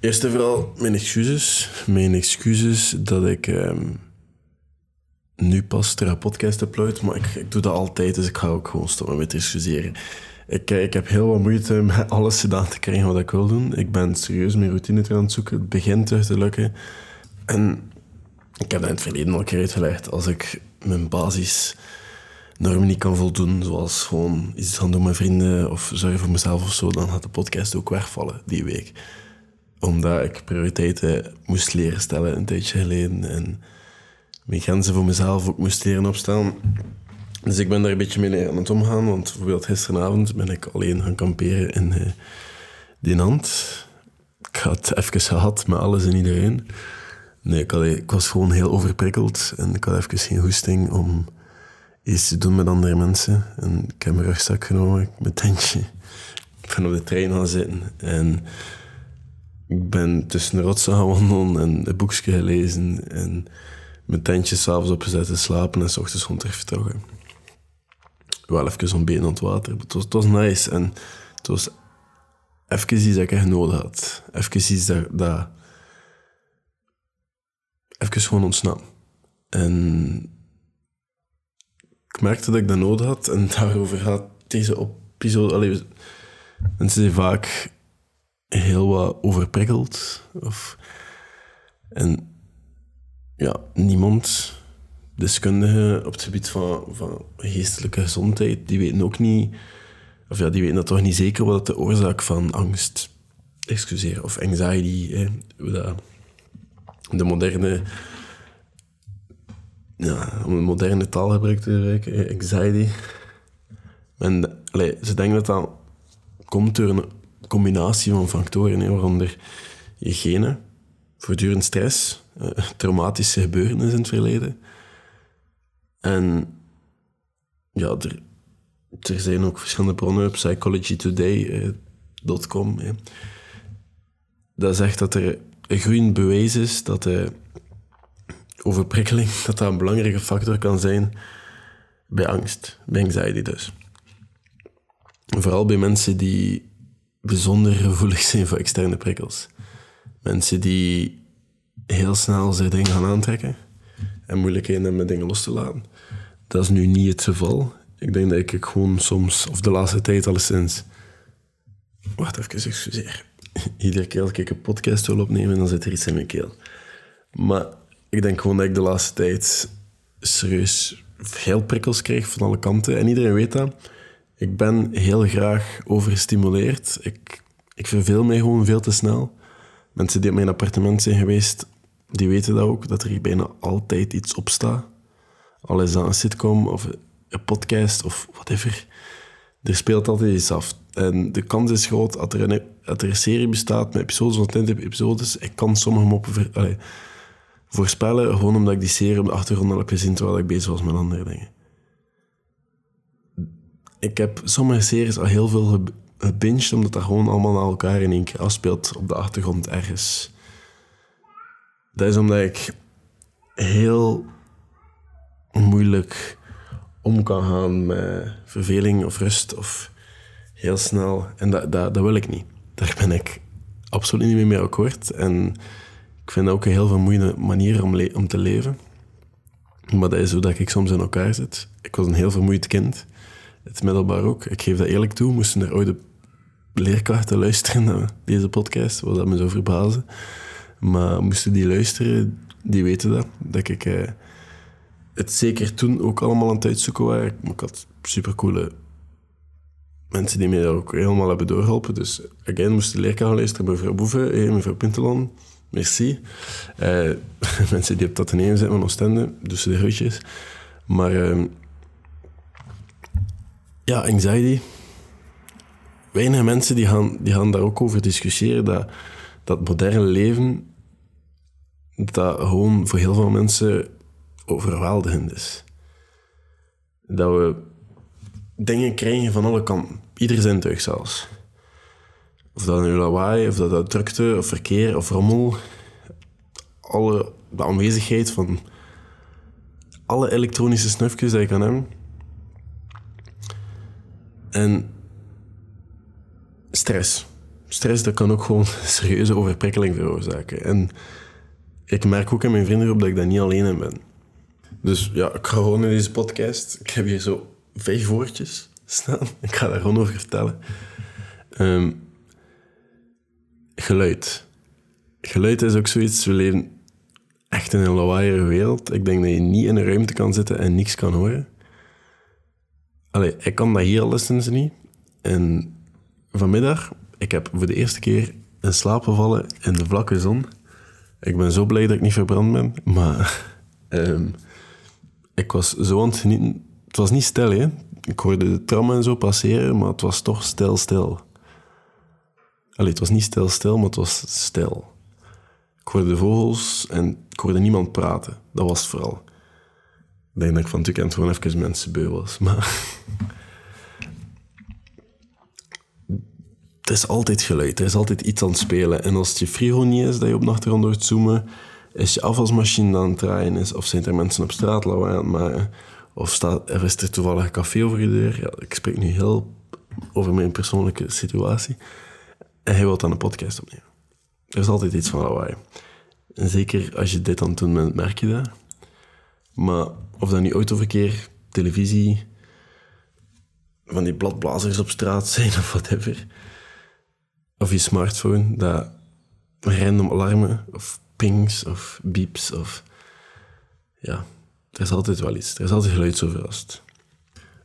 Eerst en vooral mijn excuses. Mijn excuses dat ik ehm, nu pas ter podcast upload, maar ik, ik doe dat altijd, dus ik ga ook gewoon stoppen met excuseren. Ik, eh, ik heb heel wat moeite met alles gedaan te krijgen wat ik wil doen. Ik ben serieus mijn routine terug aan het zoeken. Het begint terug te lukken. En ik heb dat in het verleden al keer uitgelegd. Als ik mijn basisnormen niet kan voldoen, zoals gewoon iets gaan doen met vrienden of zorgen voor mezelf of zo, dan gaat de podcast ook wegvallen die week. Omdat ik prioriteiten moest leren stellen een tijdje geleden en mijn grenzen voor mezelf ook moest leren opstellen. Dus ik ben daar een beetje mee aan het omgaan, want bijvoorbeeld gisteravond ben ik alleen gaan kamperen in uh, die hand. Ik had even gehad met alles en iedereen. Nee, ik, was gewoon heel overprikkeld en ik had even geen hoesting om iets te doen met andere mensen. En ik heb mijn rugzak genomen, mijn tentje. Ik ben op de trein gaan zitten en ik ben tussen de rotsen gaan en een boekje gelezen en mijn tentje s'avonds opgezet te slapen en s ochtends gewoon terug vertrokken. Wel even been aan het water. Het was, het was nice en het was even iets dat ik echt nodig had. Even iets dat, dat even gewoon ontsnappen. En ik merkte dat ik dat nodig had en daarover gaat deze episode. Allee, mensen zijn vaak heel wat overprikkeld. Of, en ja, niemand, deskundige op het gebied van, van geestelijke gezondheid, die weten ook niet, of ja, die weten dat toch niet zeker wat de oorzaak van angst, excuseer, of anxiety, hè, dat de moderne, ja, om een moderne taalgebruik te gebruiken, anxiety. En ze denken dat dat komt door een combinatie van factoren, waaronder je genen, voortdurend stress, uh, traumatische gebeurtenissen in het verleden. En ja, er, er zijn ook verschillende bronnen op psychologytoday.com. Eh, dat zegt dat er een groeiend bewijs is dat de overprikkeling dat dat een belangrijke factor kan zijn bij angst, bij anxiety dus. Vooral bij mensen die bijzonder gevoelig zijn voor externe prikkels. Mensen die heel snel zich dingen gaan aantrekken en moeilijkheden hebben met dingen los te laten. Dat is nu niet het geval. Ik denk dat ik gewoon soms, of de laatste tijd alleszins... Wacht even, excuseer. Iedere keer als ik een podcast wil opnemen, dan zit er iets in mijn keel. Maar ik denk gewoon dat ik de laatste tijd serieus veel prikkels krijg van alle kanten. En iedereen weet dat. Ik ben heel graag overgestimuleerd. Ik, ik verveel mij gewoon veel te snel. Mensen die op mijn appartement zijn geweest, die weten dat ook, dat er bijna altijd iets op staat. Al is dat een sitcom of een podcast of whatever. Er speelt altijd iets af. En de kans is groot dat er een, dat er een serie bestaat met episodes van 20 episodes. Ik kan sommige moppen voorspellen, gewoon omdat ik die serie op de achtergrond al heb gezien terwijl ik bezig was met andere dingen. Ik heb sommige series al heel veel gebinged, omdat dat gewoon allemaal naar elkaar in één keer afspeelt op de achtergrond ergens. Dat is omdat ik heel moeilijk om kan gaan met verveling of rust of heel snel. En dat, dat, wil ik niet. Daar ben ik absoluut niet mee akkoord. En ik vind dat ook een heel vermoeiende manier om, om te leven. Maar dat is hoe dat ik soms in elkaar zit. Ik was een heel vermoeid kind. Het middelbaar ook. Ik geef dat eerlijk toe. Moesten er oude leerkrachten luisteren naar deze podcast, wat dat me zo verbazen. Maar moesten die luisteren, die weten dat. Dat ik eh, het zeker toen ook allemaal aan het uitzoeken waren. ik had supercoole mensen die mij daar ook helemaal hebben doorgeholpen. Dus again, moest de leerkracht luisteren. Mevrouw Boeven, hey, mevrouw Pintelon, merci. Uh, mensen die op dat nemen zijn van Oostende, dus de groetjes. Maar uh, ja, anxiety. Weinig mensen die gaan, die gaan daar ook over discussiëren dat dat moderne leven dat gewoon voor heel veel mensen overweldigend is. Dat we dingen krijgen van alle kanten. Ieder zintuig zelfs. Of dat nu lawaai, of dat, dat drukte, of verkeer, of rommel. Alle, de aanwezigheid van alle elektronische snufjes die je kan hebben. En stress. stress dat kan ook gewoon serieuze overprikkeling veroorzaken. En ik merk ook in mijn vriendengroep dat ik daar niet alleen in ben. Dus ja, ik ga gewoon in deze podcast... Ik heb hier zo vijf woordjes staan. Ik ga daar gewoon over vertellen. Ehm, geluid. Geluid is ook zoiets... We leven echt in een lawaaiere wereld. Ik denk dat je niet in een ruimte kan zitten en niks kan horen. Allee, ik kan dat hier alleszins niet. En vanmiddag, ik heb voor de eerste keer in slaap gevallen in de vlakke zon. Ik ben zo blij dat ik niet verbrand ben, maar ehm, ik was zo aan het genieten. Het was niet stil, hè. Ik hoorde de tram en zo passeren, maar het was toch stil, stil. Allee, het was niet stil, stil, maar het was stil. Ik hoorde de vogels en ik hoorde niemand praten. Dat was het vooral. Ik denk dat ik van het weekend gewoon even mensen beu was, maar... het is altijd geluid, er is altijd iets aan het spelen. En als het je frigo niet is dat je op de achtergrond hoort zoomen, is je afwasmachine aan het draaien is, of zijn er mensen op straat lawaai aan het maken, of staat, er is er toevallig een café over je deur. Ik spreek nu heel over mijn persoonlijke situatie. En hij wil dan een podcast opnemen. Er is altijd iets van lawaai. En zeker als je dit aan het doen bent, merk je dat. Maar of dat nu autoverkeer, televisie, van die bladblazers op straat zijn of whatever of je smartphone, dat random alarmen of pings of beeps of... Ja, er is altijd wel iets. Er is altijd geluidsoverlast.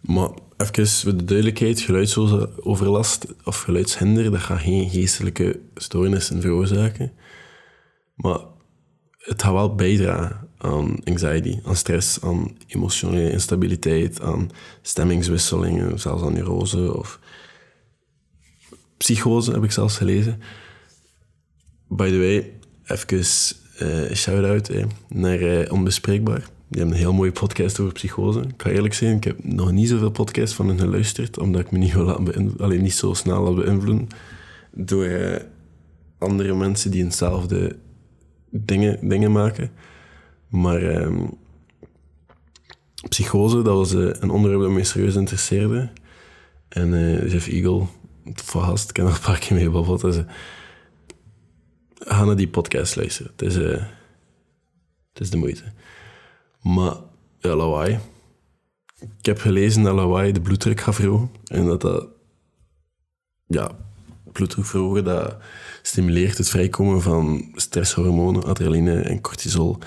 Maar even voor de duidelijkheid, geluidsoverlast of geluidshinder, dat gaat geen geestelijke stoornissen veroorzaken. Maar het gaat wel bijdragen aan anxiety, aan stress, aan emotionele instabiliteit, aan stemmingswisselingen, zelfs aan neurose of psychose heb ik zelfs gelezen. By the way, even uh, shout-out naar uh, Onbespreekbaar. Die hebben een heel mooie podcast over psychose. Ik ga eerlijk zijn, ik heb nog niet zoveel podcasts van hen geluisterd, omdat ik me niet, wil alleen niet zo snel laat beïnvloeden door uh, andere mensen die hetzelfde dingen, dingen maken. Maar um, psychose, dat was een onderwerp dat me serieus interesseerde. En Jeff Eagle vast, ik heb nog een paar keer mee gebabbeld. Dus, ga naar die podcast luisteren. Het is, uh, het is de moeite. Maar, ja, lawaai. Ik heb gelezen dat lawaai de bloeddruk gaat verhogen. En dat dat... Ja, bloeddruk verhogen, dat stimuleert het vrijkomen van stresshormonen, adrenaline en cortisol.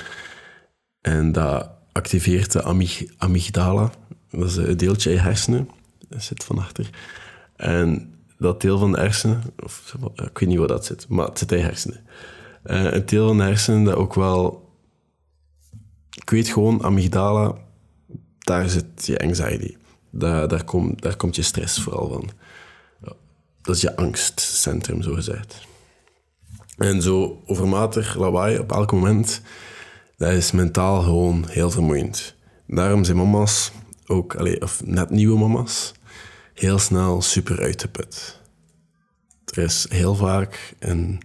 En dat activeert de amyg amygdala. Dat is een deeltje in je hersenen. Dat zit van achter. En dat deel van de hersenen, of ik weet niet waar dat zit, maar het zit in hersenen. Uh, een deel van de hersenen dat ook wel, ik weet gewoon, amygdala, daar zit je anxiety. Daar, daar, komt daar komt je stress vooral van. Dat is je angstcentrum, zo gezegd. En zo overmatig lawaai op elk moment, dat is mentaal gewoon heel vermoeiend. Daarom zijn mama's ook, of net nieuwe mama's, heel snel super uitgeput. Er is heel vaak en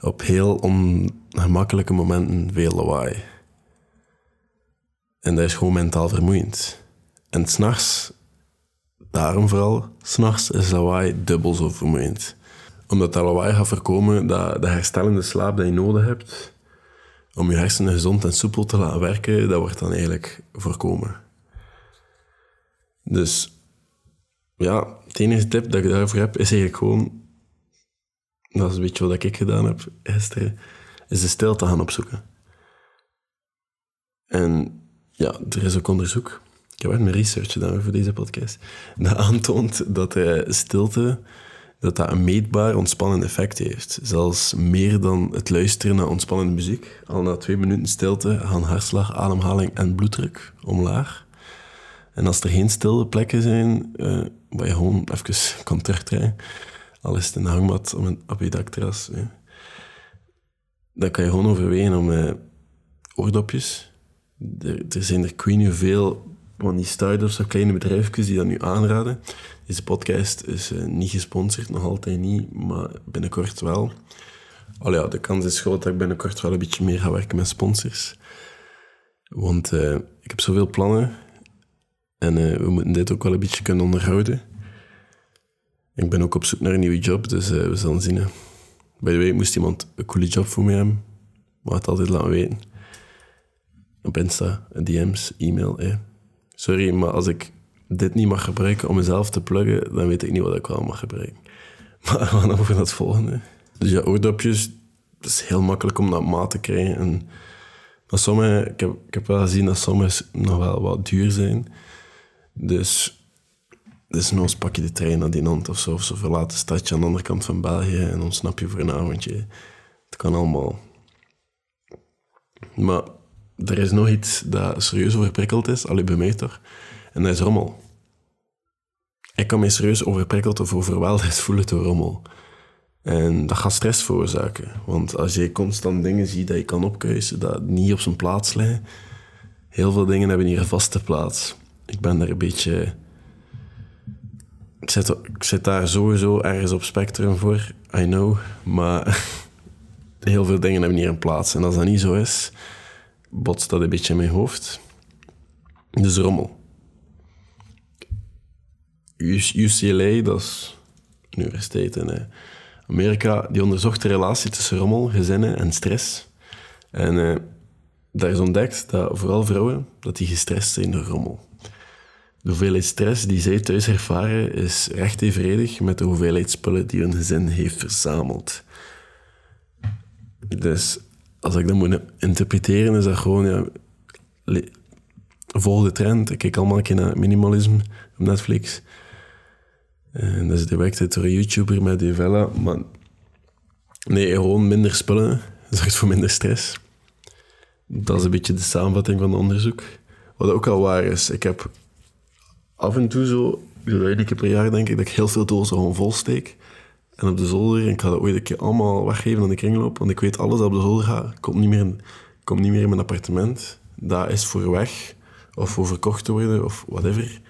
op heel ongemakkelijke momenten veel lawaai. En dat is gewoon mentaal vermoeiend. En s'nachts, daarom vooral, s'nachts is lawaai dubbel zo vermoeiend. Omdat dat lawaai gaat voorkomen dat de herstellende slaap die je nodig hebt om je hersenen gezond en soepel te laten werken, dat wordt dan eigenlijk voorkomen. Dus ja, het enige tip dat ik daarvoor heb, is eigenlijk gewoon... Dat is een beetje wat ik gedaan heb gisteren. Is de stilte gaan opzoeken. En ja, er is ook onderzoek. Ik heb echt mijn research gedaan voor deze podcast. Dat aantoont dat uh, stilte dat dat een meetbaar ontspannend effect heeft. Zelfs meer dan het luisteren naar ontspannende muziek. Al na twee minuten stilte gaan hartslag, ademhaling en bloeddruk omlaag. En als er geen stilde plekken zijn, uh, waar je gewoon even kan terugtrekken, al is het een hangmat op, een, dakterras, dan kan je gewoon overwegen om uh, oordopjes. Er, zijn er, ik weet van die start-ups of kleine bedrijfjes die dat nu aanraden. Deze podcast is uh, niet gesponsord, nog altijd niet, maar binnenkort wel. Al ja, de kans is groot dat ik binnenkort wel een beetje meer ga werken met sponsors. Want ik heb zoveel plannen en uh, we moeten dit ook wel een beetje kunnen onderhouden. Ik ben ook op zoek naar een nieuwe job, dus we zullen zien. Bij de way, moest iemand een coole job voor mij hebben, maar het altijd laten weten. Op Insta, DM's, e-mail. Eh. Sorry, maar als ik dit niet mag gebruiken om mezelf te pluggen, dan weet ik niet wat ik wel mag gebruiken. Maar gaan over naar het volgende. Dus ja, oordopjes, het is heel makkelijk om dat maat te krijgen. En sommige, ik, heb, ik heb wel gezien dat sommige nog wel wat duur zijn. Dus, dus nog pak je de trein naar die land of zo. Of zo verlaat een stadje aan de andere kant van België en ontsnap je voor een avondje. Het kan allemaal. Maar er is nog iets dat serieus overprikkeld is, alleen bij mij toch. En dat is rommel. Ik kan me serieus overprikkeld of overweldigd voelen door rommel. En dat gaat stress veroorzaken. Want als je constant dingen ziet dat je kan opkuisen, dat niet op zijn plaats liggen. Heel veel dingen hebben hier een vaste plaats. Ik ben daar een beetje... Ik zit, ik zit daar sowieso ergens op spectrum voor, I know. Maar heel veel dingen hebben hier een plaats. En als dat niet zo is, botst dat een beetje in mijn hoofd. Dus rommel. UCLA, dat is universiteit in Amerika, die onderzocht de relatie tussen rommel, gezinnen en stress. En uh, daar is ontdekt dat vooral vrouwen dat die gestrest zijn door rommel. De hoeveelheid stress die zij thuis ervaren is recht evenredig met de hoeveelheid spullen die hun gezin heeft verzameld. Dus als ik dat moet interpreteren, is dat gewoon, ja, volg de trend. Ik kijk allemaal een keer naar minimalisme op Netflix. En dat is direct door een YouTuber met die vella. Maar nee, gewoon minder spullen zorgt voor minder stress. Dat is een beetje de samenvatting van het onderzoek. Wat ook al waar is, ik heb af en toe zo, een keer per jaar denk ik, dat ik heel veel dozen gewoon vol steek. En op de zolder, ik ga dat ooit een keer allemaal weggeven aan de kringloop, want ik weet alles dat op de zolder gaat, komt niet meer in, komt niet meer in mijn appartement. Dat is voor weg, of voor verkocht te worden, of whatever.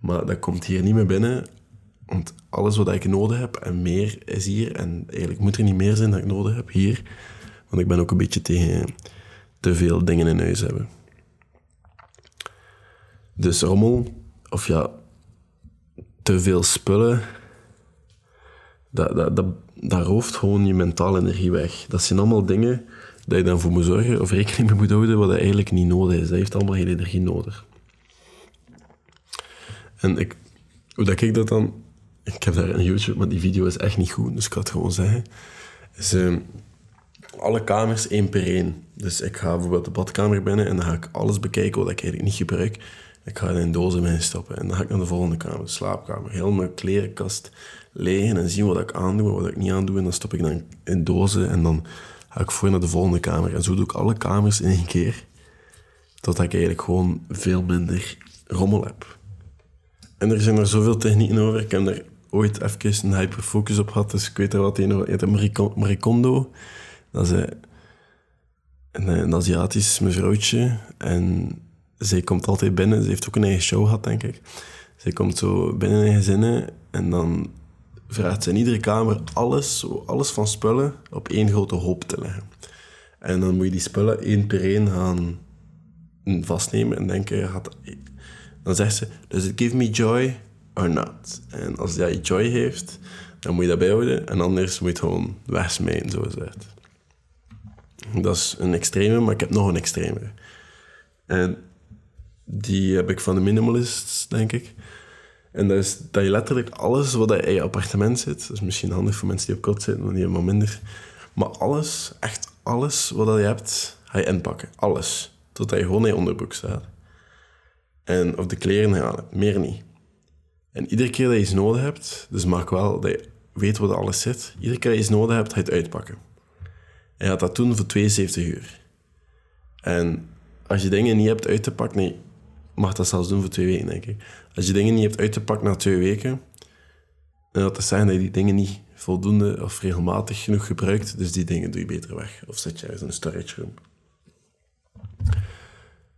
Maar dat komt hier niet meer binnen want alles wat ik nodig heb en meer is hier. En eigenlijk moet er niet meer zijn dat ik nodig heb hier. Want ik ben ook een beetje tegen te veel dingen in huis hebben. Dus rommel, of ja, te veel spullen, dat, dat, dat, dat rooft gewoon je mentale energie weg. Dat zijn allemaal dingen dat je dan voor moet zorgen of rekening mee moet houden wat eigenlijk niet nodig is. Dat heeft allemaal geen energie nodig. En ik, hoe dat ik dat dan ik heb daar een YouTube, maar die video is echt niet goed, dus ik kan het gewoon zeggen. Uh, alle kamers één per één. Dus ik ga bijvoorbeeld de badkamer binnen en dan ga ik alles bekijken wat ik eigenlijk niet gebruik. Ik ga het in dozen mee stoppen en dan ga ik naar de volgende kamer, de slaapkamer. Heel mijn klerenkast legen en zien wat ik aandoe en wat ik niet aandoe. En dan stop ik dan in dozen en dan ga ik voor naar de volgende kamer. En zo doe ik alle kamers in één keer. Totdat ik eigenlijk gewoon veel minder rommel heb. En er zijn er zoveel technieken over. Ik heb er ooit even een hyperfocus op had. Dus ik weet er wat een heet Marie Kondo. Dat is een, een Aziatisch mevrouwtje. En zij komt altijd binnen. Ze heeft ook een eigen show gehad, denk ik. Zij komt zo binnen in gezinnen en dan vraagt ze in iedere kamer alles, alles van spullen op één grote hoop te leggen. En dan moet je die spullen één per één gaan vastnemen en denken, dan zegt ze, does it give me joy? or not. En als dat joy heeft, dan moet je dat bijhouden. En anders moet je het gewoon wegsmijten, zo gezegd. Dat is een extreme, maar ik heb nog een extreme. En die heb ik van de minimalists, denk ik. En dat is dat je letterlijk alles wat in je appartement zit... Dat is misschien handig voor mensen die op kot zitten, want die hebben minder. Maar alles, echt alles wat je hebt, ga je inpakken. Alles. Totdat je gewoon in je onderbroek staat. En of de kleren halen. Meer niet. En iedere keer dat je iets nodig hebt, dus maak wel dat je weet waar alles zit, iedere keer dat je iets nodig hebt, ga je het uitpakken. En je gaat dat doen voor 72 uur. En als je dingen niet hebt uit te pakken, nee, mag dat zelfs doen voor twee weken, denk ik. Als je dingen niet hebt uit te pakken na twee weken, dan dat te zeggen dat je die dingen niet voldoende of regelmatig genoeg gebruikt, dus die dingen doe je beter weg. Of zet je ergens in een storage room.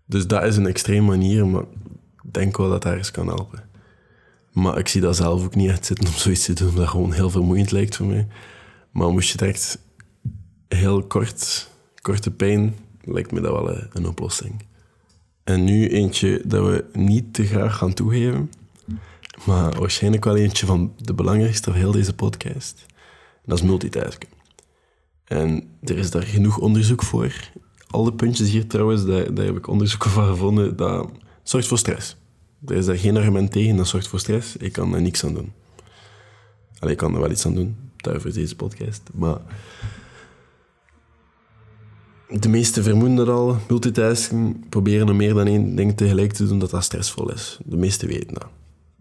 Dus dat is een extreme manier, maar ik denk wel dat dat ergens kan helpen. Maar ik zie dat zelf ook niet echt zitten om zoiets te doen, dat gewoon heel vermoeiend lijkt voor mij. Maar moest je echt heel kort, korte pijn, lijkt me dat wel een oplossing. En nu eentje dat we niet te graag gaan toegeven, maar waarschijnlijk wel eentje van de belangrijkste van heel deze podcast. dat is multitasken. En er is daar genoeg onderzoek voor. Al de puntjes hier trouwens, daar, daar heb ik onderzoeken van gevonden, dat zorgt voor stress. Er is daar geen argument tegen, dat zorgt voor stress. Ik kan er niks aan doen. Allee, ik kan er wel iets aan doen, daarvoor is deze podcast. Maar de meeste vermoeden dat al, multitasking, proberen om meer dan één ding tegelijk te doen, dat dat stressvol is. De meeste weten dat.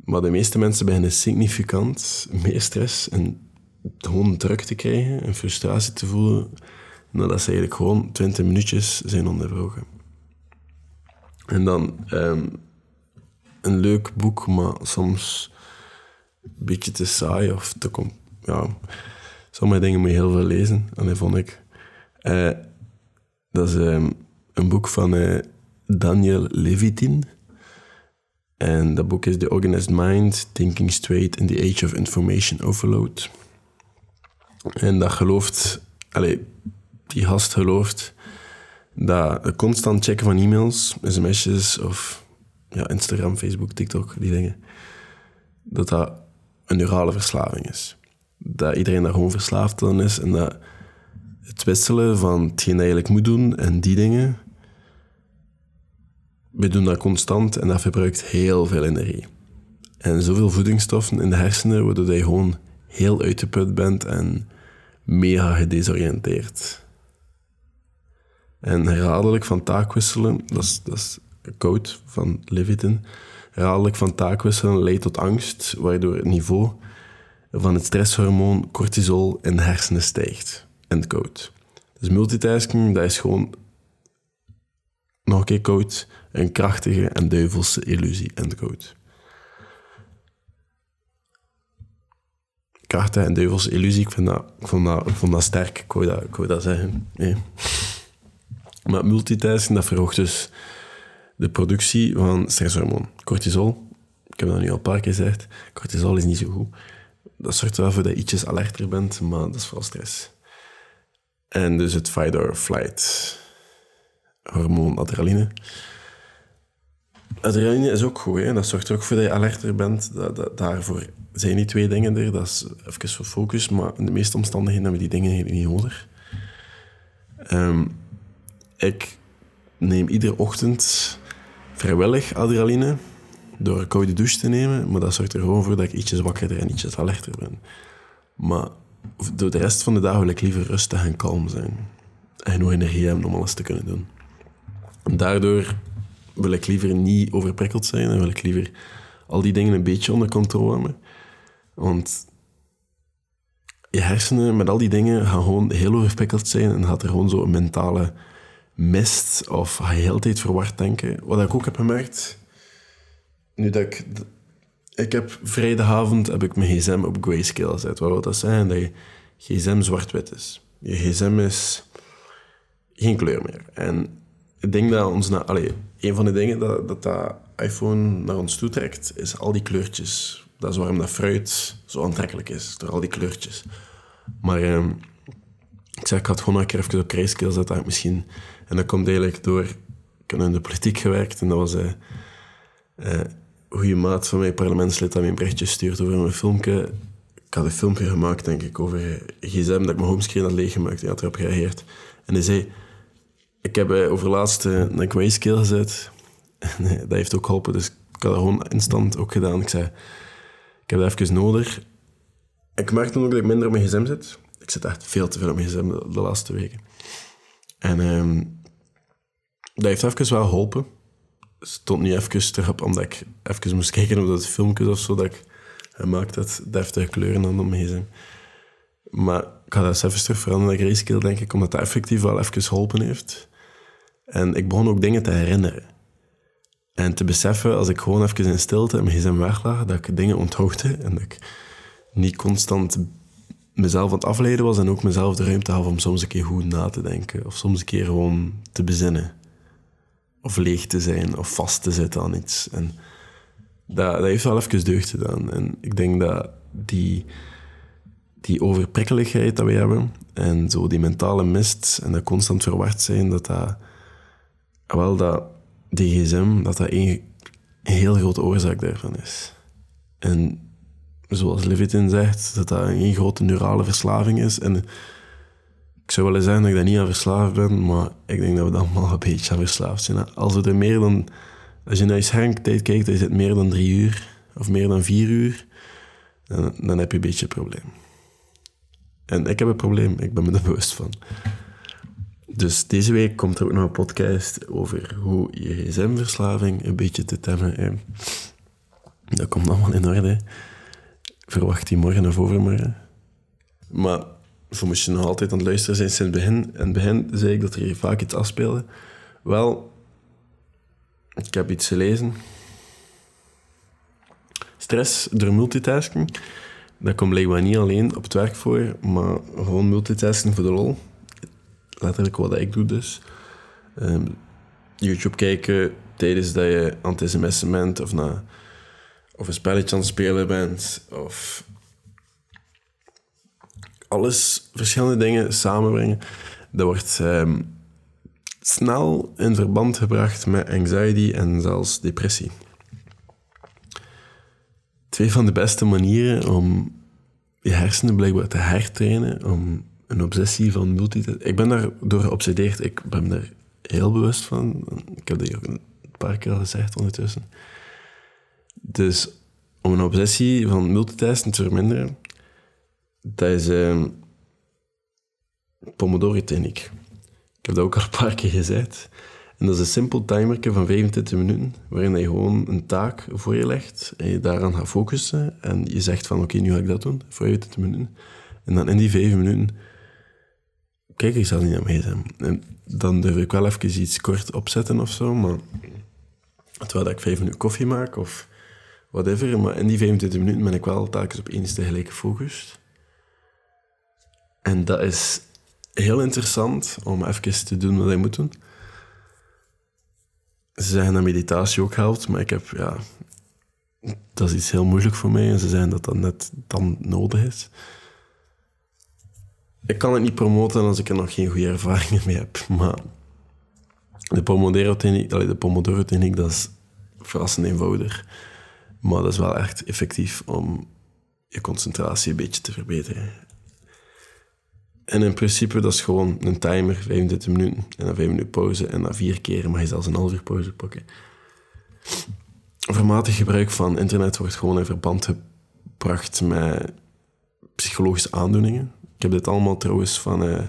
Maar de meeste mensen beginnen significant meer stress en gewoon druk te krijgen en frustratie te voelen, nadat ze eigenlijk gewoon 20 minuutjes zijn onderbroken. En dan um, een leuk boek, maar soms een beetje te saai of te... Ja, sommige dingen moet je heel veel lezen, en dat vond ik. Uh, dat is um, een boek van uh, Daniel Levitin. En dat boek is The Organized Mind, Thinking Straight in the Age of Information Overload. En dat gelooft, allez, die gast gelooft dat het constant checken van e-mails, sms'jes of ja, Instagram, Facebook, TikTok, die dingen, dat dat een neurale verslaving is. Dat iedereen daar gewoon verslaafd aan is en dat het wisselen van hetgeen je eigenlijk moet doen en die dingen, we doen dat constant en dat verbruikt heel veel energie. En zoveel voedingsstoffen in de hersenen, waardoor je gewoon heel uitgeput bent en mega gedesoriënteerd. En herhaaldelijk van taak wisselen, dat is, dat is code van Levitin. Herhaaldelijk van taak wisselen leidt tot angst, waardoor het niveau van het stresshormoon cortisol in de hersenen stijgt. Code. Dus multitasking, dat is gewoon, nog een keer een krachtige en duivelse illusie. Code. Krachtige en duivelse illusie, ik, vind dat, ik, vond dat, vond dat sterk, ik wou dat, ik dat zeggen. Maar multitasking, dat verhoogt dus de productie van stresshormoon. Cortisol, ik heb dat nu al een paar keer gezegd, cortisol is niet zo goed. Dat zorgt wel voor dat je ietsjes alerter bent, maar dat is vooral stress. En dus het fight or flight hormoon adrenaline. Adrenaline is ook goed, hè? dat zorgt er ook voor dat je alerter bent. Daarvoor zijn die twee dingen er, dat is even voor focus, maar in de meeste omstandigheden hebben we die dingen niet nodig. Um, ik neem iedere ochtend vrijwillig adrenaline door een koude douche te nemen, maar dat zorgt er gewoon voor dat ik ietsjes wakkerder en ietsjes alerter ben. Maar door de rest van de dag wil ik liever rustig en kalm zijn. En genoeg energie hebben om alles te kunnen doen. En daardoor wil ik liever niet overprikkeld zijn en wil ik liever al die dingen een beetje onder controle hebben. Want je hersenen met al die dingen gaan gewoon heel overprikkeld zijn en gaat er gewoon zo een mentale mist of je heel tijd verward denken. Wat ik ook heb gemerkt, nu dat ik... Ik heb vrijdagavond heb ik mijn gsm op grayscale gezet. Wat wil dat zeggen? Dat je gsm zwart-wit is. Je gsm is geen kleur meer. En ik denk dat ons... Na, allez, een van de dingen dat, dat dat iPhone naar ons toe trekt, is al die kleurtjes. Dat is waarom dat fruit zo aantrekkelijk is, door al die kleurtjes. Maar ehm, ik zeg, ik had gewoon een keer even op grayscale zetten, misschien en dat komt eigenlijk door... Ik heb in de politiek gewerkt en dat was... Uh, uh, goede maat van mijn parlementslid dat mij een berichtje stuurt over mijn filmpje. Ik had een filmpje gemaakt, denk ik, over gsm, dat ik mijn homescreen had leeggemaakt. Hij had erop gereageerd. En hij zei... Ik heb uh, over laatst een grayscale gezet. En dat heeft ook geholpen, dus ik had dat gewoon instant ook gedaan. Ik zei... Ik heb dat even nodig. Ik merk dan ook dat ik minder op mijn gsm zit. Ik zit echt veel te veel op mijn gsm de, laatste weken. En... Um, dat heeft even wel geholpen. Stond nu even terug omdat ik even moest kijken of dat filmpjes of zo dat ik gemaakt had, deftige kleuren aan mijn gsm. Maar ik ga dat even terug veranderen naar grayscale, denk ik, omdat dat effectief wel even geholpen heeft. En ik begon ook dingen te herinneren. En te beseffen, als ik gewoon even in stilte en mijn gsm weglag, dat ik dingen onthoogde en dat ik niet constant mezelf aan het afleiden was en ook mezelf de ruimte had om soms een keer goed na te denken. Of soms een keer gewoon te bezinnen of leeg te zijn of vast te zitten aan iets. En dat, dat heeft wel even deugd gedaan. En ik denk dat die, die overprikkeligheid dat we hebben en zo die mentale mist en dat constant verward zijn, dat dat wel dat die gsm, dat dat een, een heel grote oorzaak daarvan is. En zoals Levitin zegt, dat dat een grote neurale verslaving is. En ik zou willen zeggen dat ik daar niet aan verslaafd ben, maar ik denk dat we dan allemaal een beetje aan verslaafd zijn. Als we er meer dan... Als je naar je schermtijd kijkt, is het meer dan drie uur of meer dan vier uur, dan, dan heb je een beetje een probleem. En ik heb een probleem, ik ben me er bewust van. Dus deze week komt er ook nog een podcast over hoe je gsm-verslaving een beetje te temmen. Dat komt allemaal in orde. Verwacht die morgen of overmorgen. Maar voor moest je nog altijd aan het luisteren zijn sinds het begin. In het begin zei ik dat er vaak iets afspeelde. Wel, ik heb iets gelezen. Stress door multitasking. Dat komt blijkbaar niet alleen op het werk voor, maar gewoon multitasking voor de lol. Letterlijk wat ik doe dus. Ehm, YouTube kijken tijdens dat je aan het sms'en bent of, na, of een spelletje aan het spelen bent. Of alles, verschillende dingen samenbrengen. Dat wordt ehm, snel in verband gebracht met anxiety en zelfs depressie. Twee van de beste manieren om je hersenen blijkbaar te hertrainen, om een obsessie van multitasking... Ik ben daar door geobsedeerd, ik ben daar heel bewust van. Ik heb dat ook een paar keer al gezegd ondertussen. Dus om een obsessie van multitasking te verminderen, dat is um, Pomodoro-techniek. Ik heb dat ook al een paar keer gezegd. En dat is een simpel timer van 25 minuten, waarin je gewoon een taak voor je legt en je daaraan gaat focussen. En je zegt van, oké, nu ga ik dat doen, voor 25 minuten. En dan in die 5 minuten kijk ik zelf niet naar mee zijn. En dan durf ik wel even iets kort opzetten of zo, maar terwijl ik 5 minuten koffie maak of whatever. Maar in die 25 minuten ben ik wel telkens op één tegelijk gefocust. En dat is heel interessant om even te doen wat je moet doen. Ze zeggen dat meditatie ook helpt, maar ik heb, ja, dat is iets heel moeilijk voor mij en ze zeggen dat dat net dan nodig is. Ik kan het niet promoten als ik er nog geen goede ervaringen mee heb, maar de Pomodoro-techniek, de Pomodoro-techniek, dat is verrassend eenvoudig. Maar dat is wel echt effectief om je concentratie een beetje te verbeteren. En in principe, dat is gewoon een timer, 25 minuten. En dan 5 minuten pauze. En na vier keer mag je zelfs een half uur pauze pakken. Vermatig gebruik van internet wordt gewoon in verband gebracht met psychologische aandoeningen. Ik heb dit allemaal trouwens van... Uh...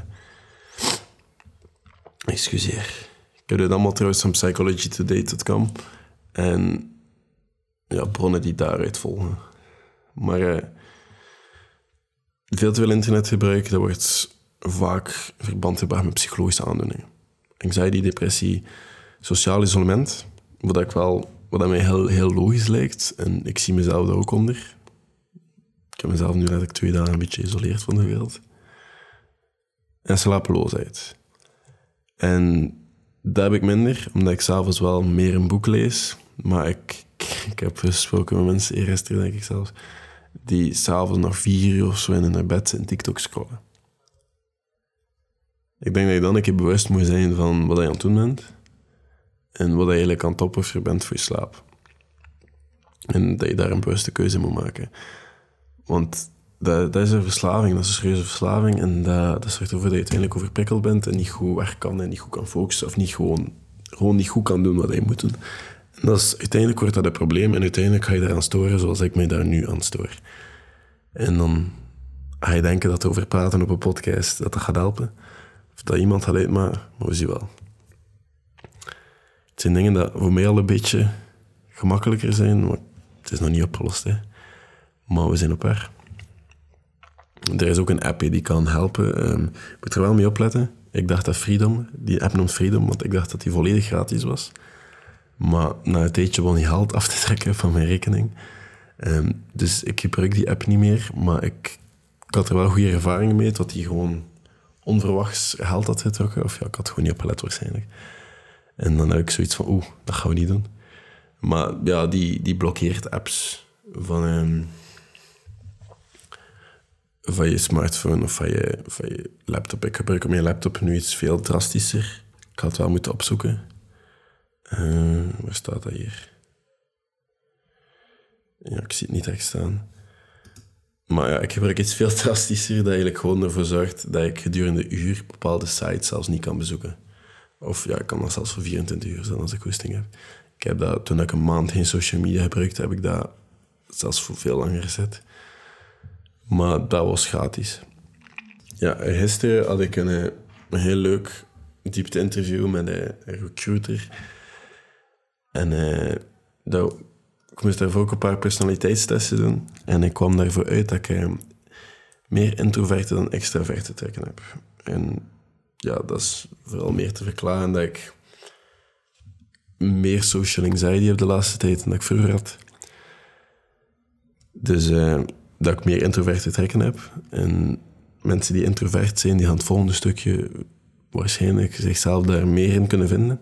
Excuseer. Ik heb dit allemaal trouwens van psychologytoday.com. En ja, bronnen die daaruit volgen. Maar... Uh, veel te veel internetgebruik, dat wordt vaak verband gebracht met psychologische aandoeningen. Anxiety, depressie, sociaal isolement, wat, ik wel, wat mij heel, heel logisch lijkt. En ik zie mezelf daar ook onder. Ik heb mezelf nu eigenlijk twee dagen een beetje geïsoleerd van de wereld. En slapeloosheid. En dat heb ik minder, omdat ik s'avonds wel meer een boek lees. Maar ik, ik heb gesproken met mensen, eerst denk ik zelfs die s'avonds nog vier uur of zo in hun bed in TikTok scrollen. Ik denk dat je dan een keer bewust moet zijn van wat je aan het doen bent en wat je eigenlijk aan het opofferen bent voor je slaap. En dat je daar een bewuste keuze moet maken. Want dat, dat is een verslaving, dat is een serieuze verslaving. En dat, dat zorgt ervoor dat je uiteindelijk overprikkeld bent en niet goed werk kan en niet goed kan focussen of niet gewoon, gewoon niet goed kan doen wat je moet doen. Dat is, uiteindelijk wordt dat een probleem en uiteindelijk ga je daaraan storen zoals ik mij daar nu aan stoor. En dan ga je denken dat over praten op een podcast dat dat gaat helpen. Dat iemand uitmaken, maar we zien wel. Het zijn dingen dat voor mij al een beetje gemakkelijker zijn, maar het is nog niet opgelost. Hè. Maar we zijn op weg. Er is ook een app die kan helpen. Um, moet er wel mee opletten. Ik dacht dat Freedom, die app noemt Freedom, want ik dacht dat die volledig gratis was. Maar na een tijdje begon die geld af te trekken van mijn rekening. Ehm, dus ik gebruik die app niet meer. Maar ik, ik had er wel goede ervaringen mee, dat die gewoon onverwachts geld had getrokken. Of ja, ik had gewoon niet opgelet waarschijnlijk. En dan heb ik zoiets van, oeh, dat gaan we niet doen. Maar ja, die, die blokkeert apps van, um, van je smartphone of van je, van je laptop. Ik gebruik op mijn laptop nu iets veel drastischer. Ik had het wel moeten opzoeken. Uh, waar staat dat hier? Ja, ik zie het niet echt staan. Maar ja, ik gebruik iets veel drastischer dat eigenlijk gewoon ervoor zorgt dat ik gedurende uur bepaalde sites zelfs niet kan bezoeken. Of ja, ik kan dat zelfs voor 24 uur zijn als ik goesting heb. Ik heb dat, toen ik een maand geen social media gebruikte, heb ik dat zelfs voor veel langer gezet. Maar dat was gratis. Ja, gisteren had ik een, eh, een heel leuk diepte-interview met een recruiter. En uh, dat, ik moest daarvoor ook een paar personaliteitstesten doen. En ik kwam daarvoor uit dat ik uh, meer introverte dan extraverte trekken heb. En ja, dat is vooral meer te verklaren dat ik meer social anxiety heb de laatste tijd dan ik vroeger had. Dus uh, dat ik meer introverte trekken heb. En mensen die introvert zijn, die gaan het volgende stukje waarschijnlijk zichzelf daar meer in kunnen vinden.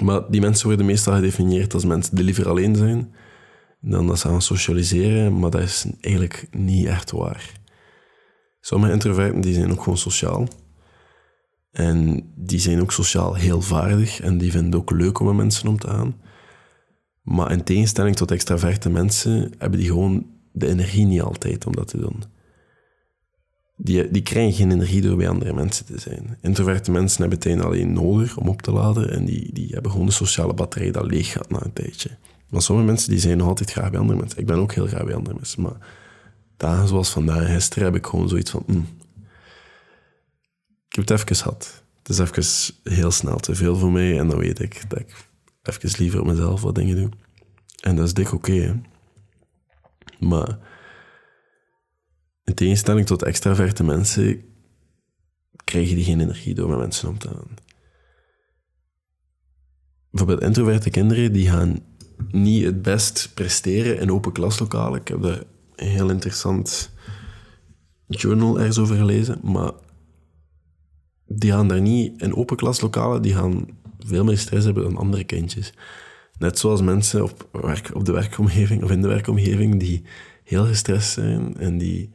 Maar die mensen worden meestal gedefinieerd als mensen die liever alleen zijn dan dat ze gaan socialiseren, maar dat is eigenlijk niet echt waar. Sommige introverten die zijn ook gewoon sociaal. En die zijn ook sociaal heel vaardig en die vinden het ook leuk om met mensen om te gaan. Maar in tegenstelling tot extraverte mensen hebben die gewoon de energie niet altijd om dat te doen. Die, die krijgen geen energie door bij andere mensen te zijn. Introverte mensen hebben het alleen nodig om op te laden en die, die hebben gewoon de sociale batterij dat leeg gaat na een tijdje. Maar sommige mensen die zijn nog altijd graag bij andere mensen. Ik ben ook heel graag bij andere mensen, maar dagen zoals vandaag gisteren heb ik gewoon zoiets van... Mm, ik heb het even gehad. Het is even heel snel te veel voor mij en dan weet ik dat ik even liever op mezelf wat dingen doe. En dat is dik oké, Maar in tegenstelling tot extraverte mensen krijgen die geen energie door met mensen om te gaan. Bijvoorbeeld introverte kinderen die gaan niet het best presteren in open klaslokalen. Ik heb daar een heel interessant journal ergens over gelezen, maar die gaan daar niet in open klaslokalen, die gaan veel meer stress hebben dan andere kindjes. Net zoals mensen op, werk, op de werkomgeving of in de werkomgeving die heel gestrest zijn en die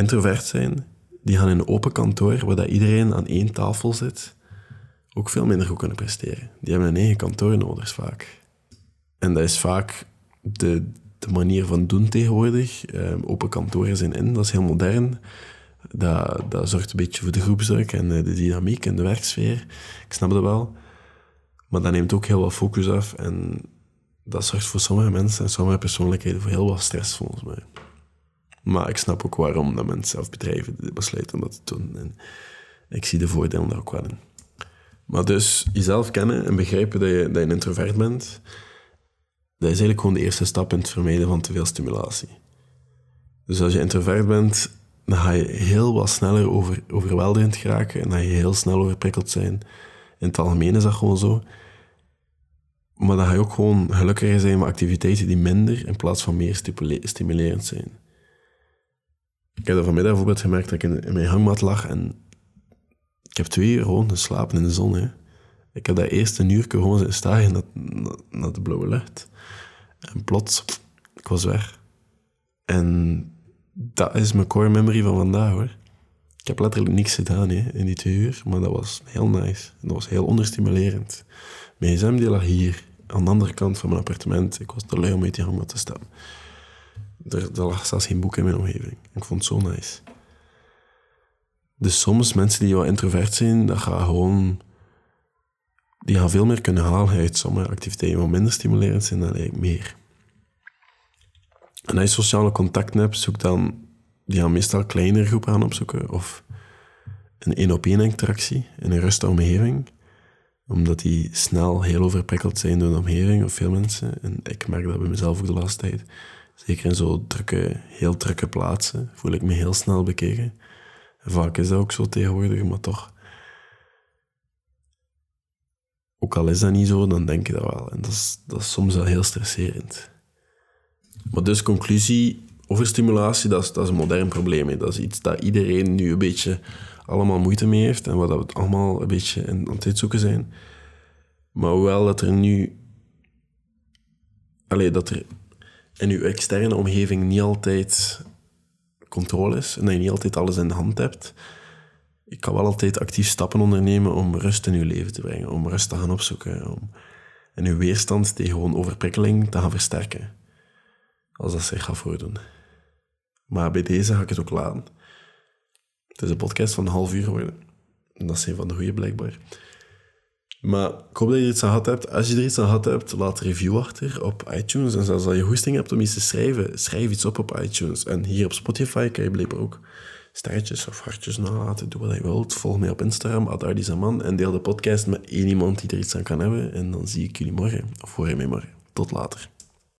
introvert zijn, die gaan in een open kantoor waar dat iedereen aan één tafel zit, ook veel minder goed kunnen presteren. Die hebben een eigen kantoor nodig vaak. En dat is vaak de, de manier van doen tegenwoordig. Um, open kantoren zijn in, dat is heel modern. Dat, dat zorgt een beetje voor de groepsdruk en de dynamiek en de werksfeer. Ik snap dat wel. Maar dat neemt ook heel wat focus af. En dat zorgt voor sommige mensen en sommige persoonlijkheden voor heel wat stress, volgens mij. Maar ik snap ook waarom dat mensen of bedrijven besluiten om dat te doen. En ik zie de voordelen daar ook wel in. Maar dus jezelf kennen en begrijpen dat je, dat een introvert bent, dat is eigenlijk gewoon de eerste stap in het vermijden van te veel stimulatie. Dus als je introvert bent, dan ga je heel wat sneller over, overweldigend geraken en dan ga je heel snel overprikkeld zijn. In het algemeen is dat gewoon zo. Maar dan ga je ook gewoon gelukkiger zijn met activiteiten die minder in plaats van meer stimulerend zijn. Ik heb dat vanmiddag bijvoorbeeld gemerkt dat ik in, mijn hangmat lag en ik heb twee uur gewoon geslapen in de zon. Hè. Ik heb dat eerste uur gewoon zitten staan naar, naar de blauwe lucht. En plots, ik was weg. En dat is mijn core memory van vandaag hoor. Ik heb letterlijk niks gedaan hè, in die twee uur, maar dat was heel nice. Dat was heel onderstimulerend. Mijn gsm lag hier, aan de andere kant van mijn appartement. Ik was te lui om uit die hangmat te staan. Er, lag zelfs geen boek in mijn omgeving. Ik vond het zo nice. Dus soms mensen die wat introvert zijn, gaan gewoon... Die gaan veel meer kunnen halen uit sommige activiteiten wat minder stimulerend zijn dan eigenlijk meer. En als je sociale contacten hebt, zoek dan... Die gaan meestal kleinere groepen aan opzoeken. Of een één-op-één interactie in een rustige omgeving. Omdat die snel heel overprikkeld zijn door de omgeving of veel mensen. En ik merk dat bij mezelf ook de laatste tijd. Zeker in zo drukke, heel drukke plaatsen voel ik me heel snel bekeken. vaak is dat ook zo tegenwoordig, maar toch. Ook al is dat niet zo, dan denk je dat wel. En dat is, dat is soms wel heel stresserend. Maar dus conclusie, overstimulatie, dat is, dat is een modern probleem. Dat is iets dat iedereen nu een beetje allemaal moeite mee heeft en waar we het allemaal een beetje aan het uitzoeken zijn. Maar hoewel dat er nu... Allee, dat er in je externe omgeving niet altijd controle is en dat je niet altijd alles in de hand hebt, je kan wel altijd actief stappen ondernemen om rust in je leven te brengen, om rust te gaan opzoeken. Om... en uw weerstand tegen gewoon overprikkeling te gaan versterken. Als dat zich gaat voordoen. Maar bij deze ga ik het ook laten. Het is een podcast van een half uur geworden. Dat is een van de goede blijkbaar. Maar ik hoop dat je er iets aan gehad hebt. Als je er iets aan gehad hebt, laat een review achter op iTunes. En zelfs als je hoesting hebt om iets te schrijven, schrijf iets op op iTunes. En hier op Spotify kan je blijkbaar ook sterretjes of hartjes nalaten. Doe wat je wilt. Volg mij op Instagram, Adaardizaman. En deel de podcast met één iemand die er iets aan kan hebben. En dan zie ik jullie morgen. Of hoor je mij morgen. Tot later.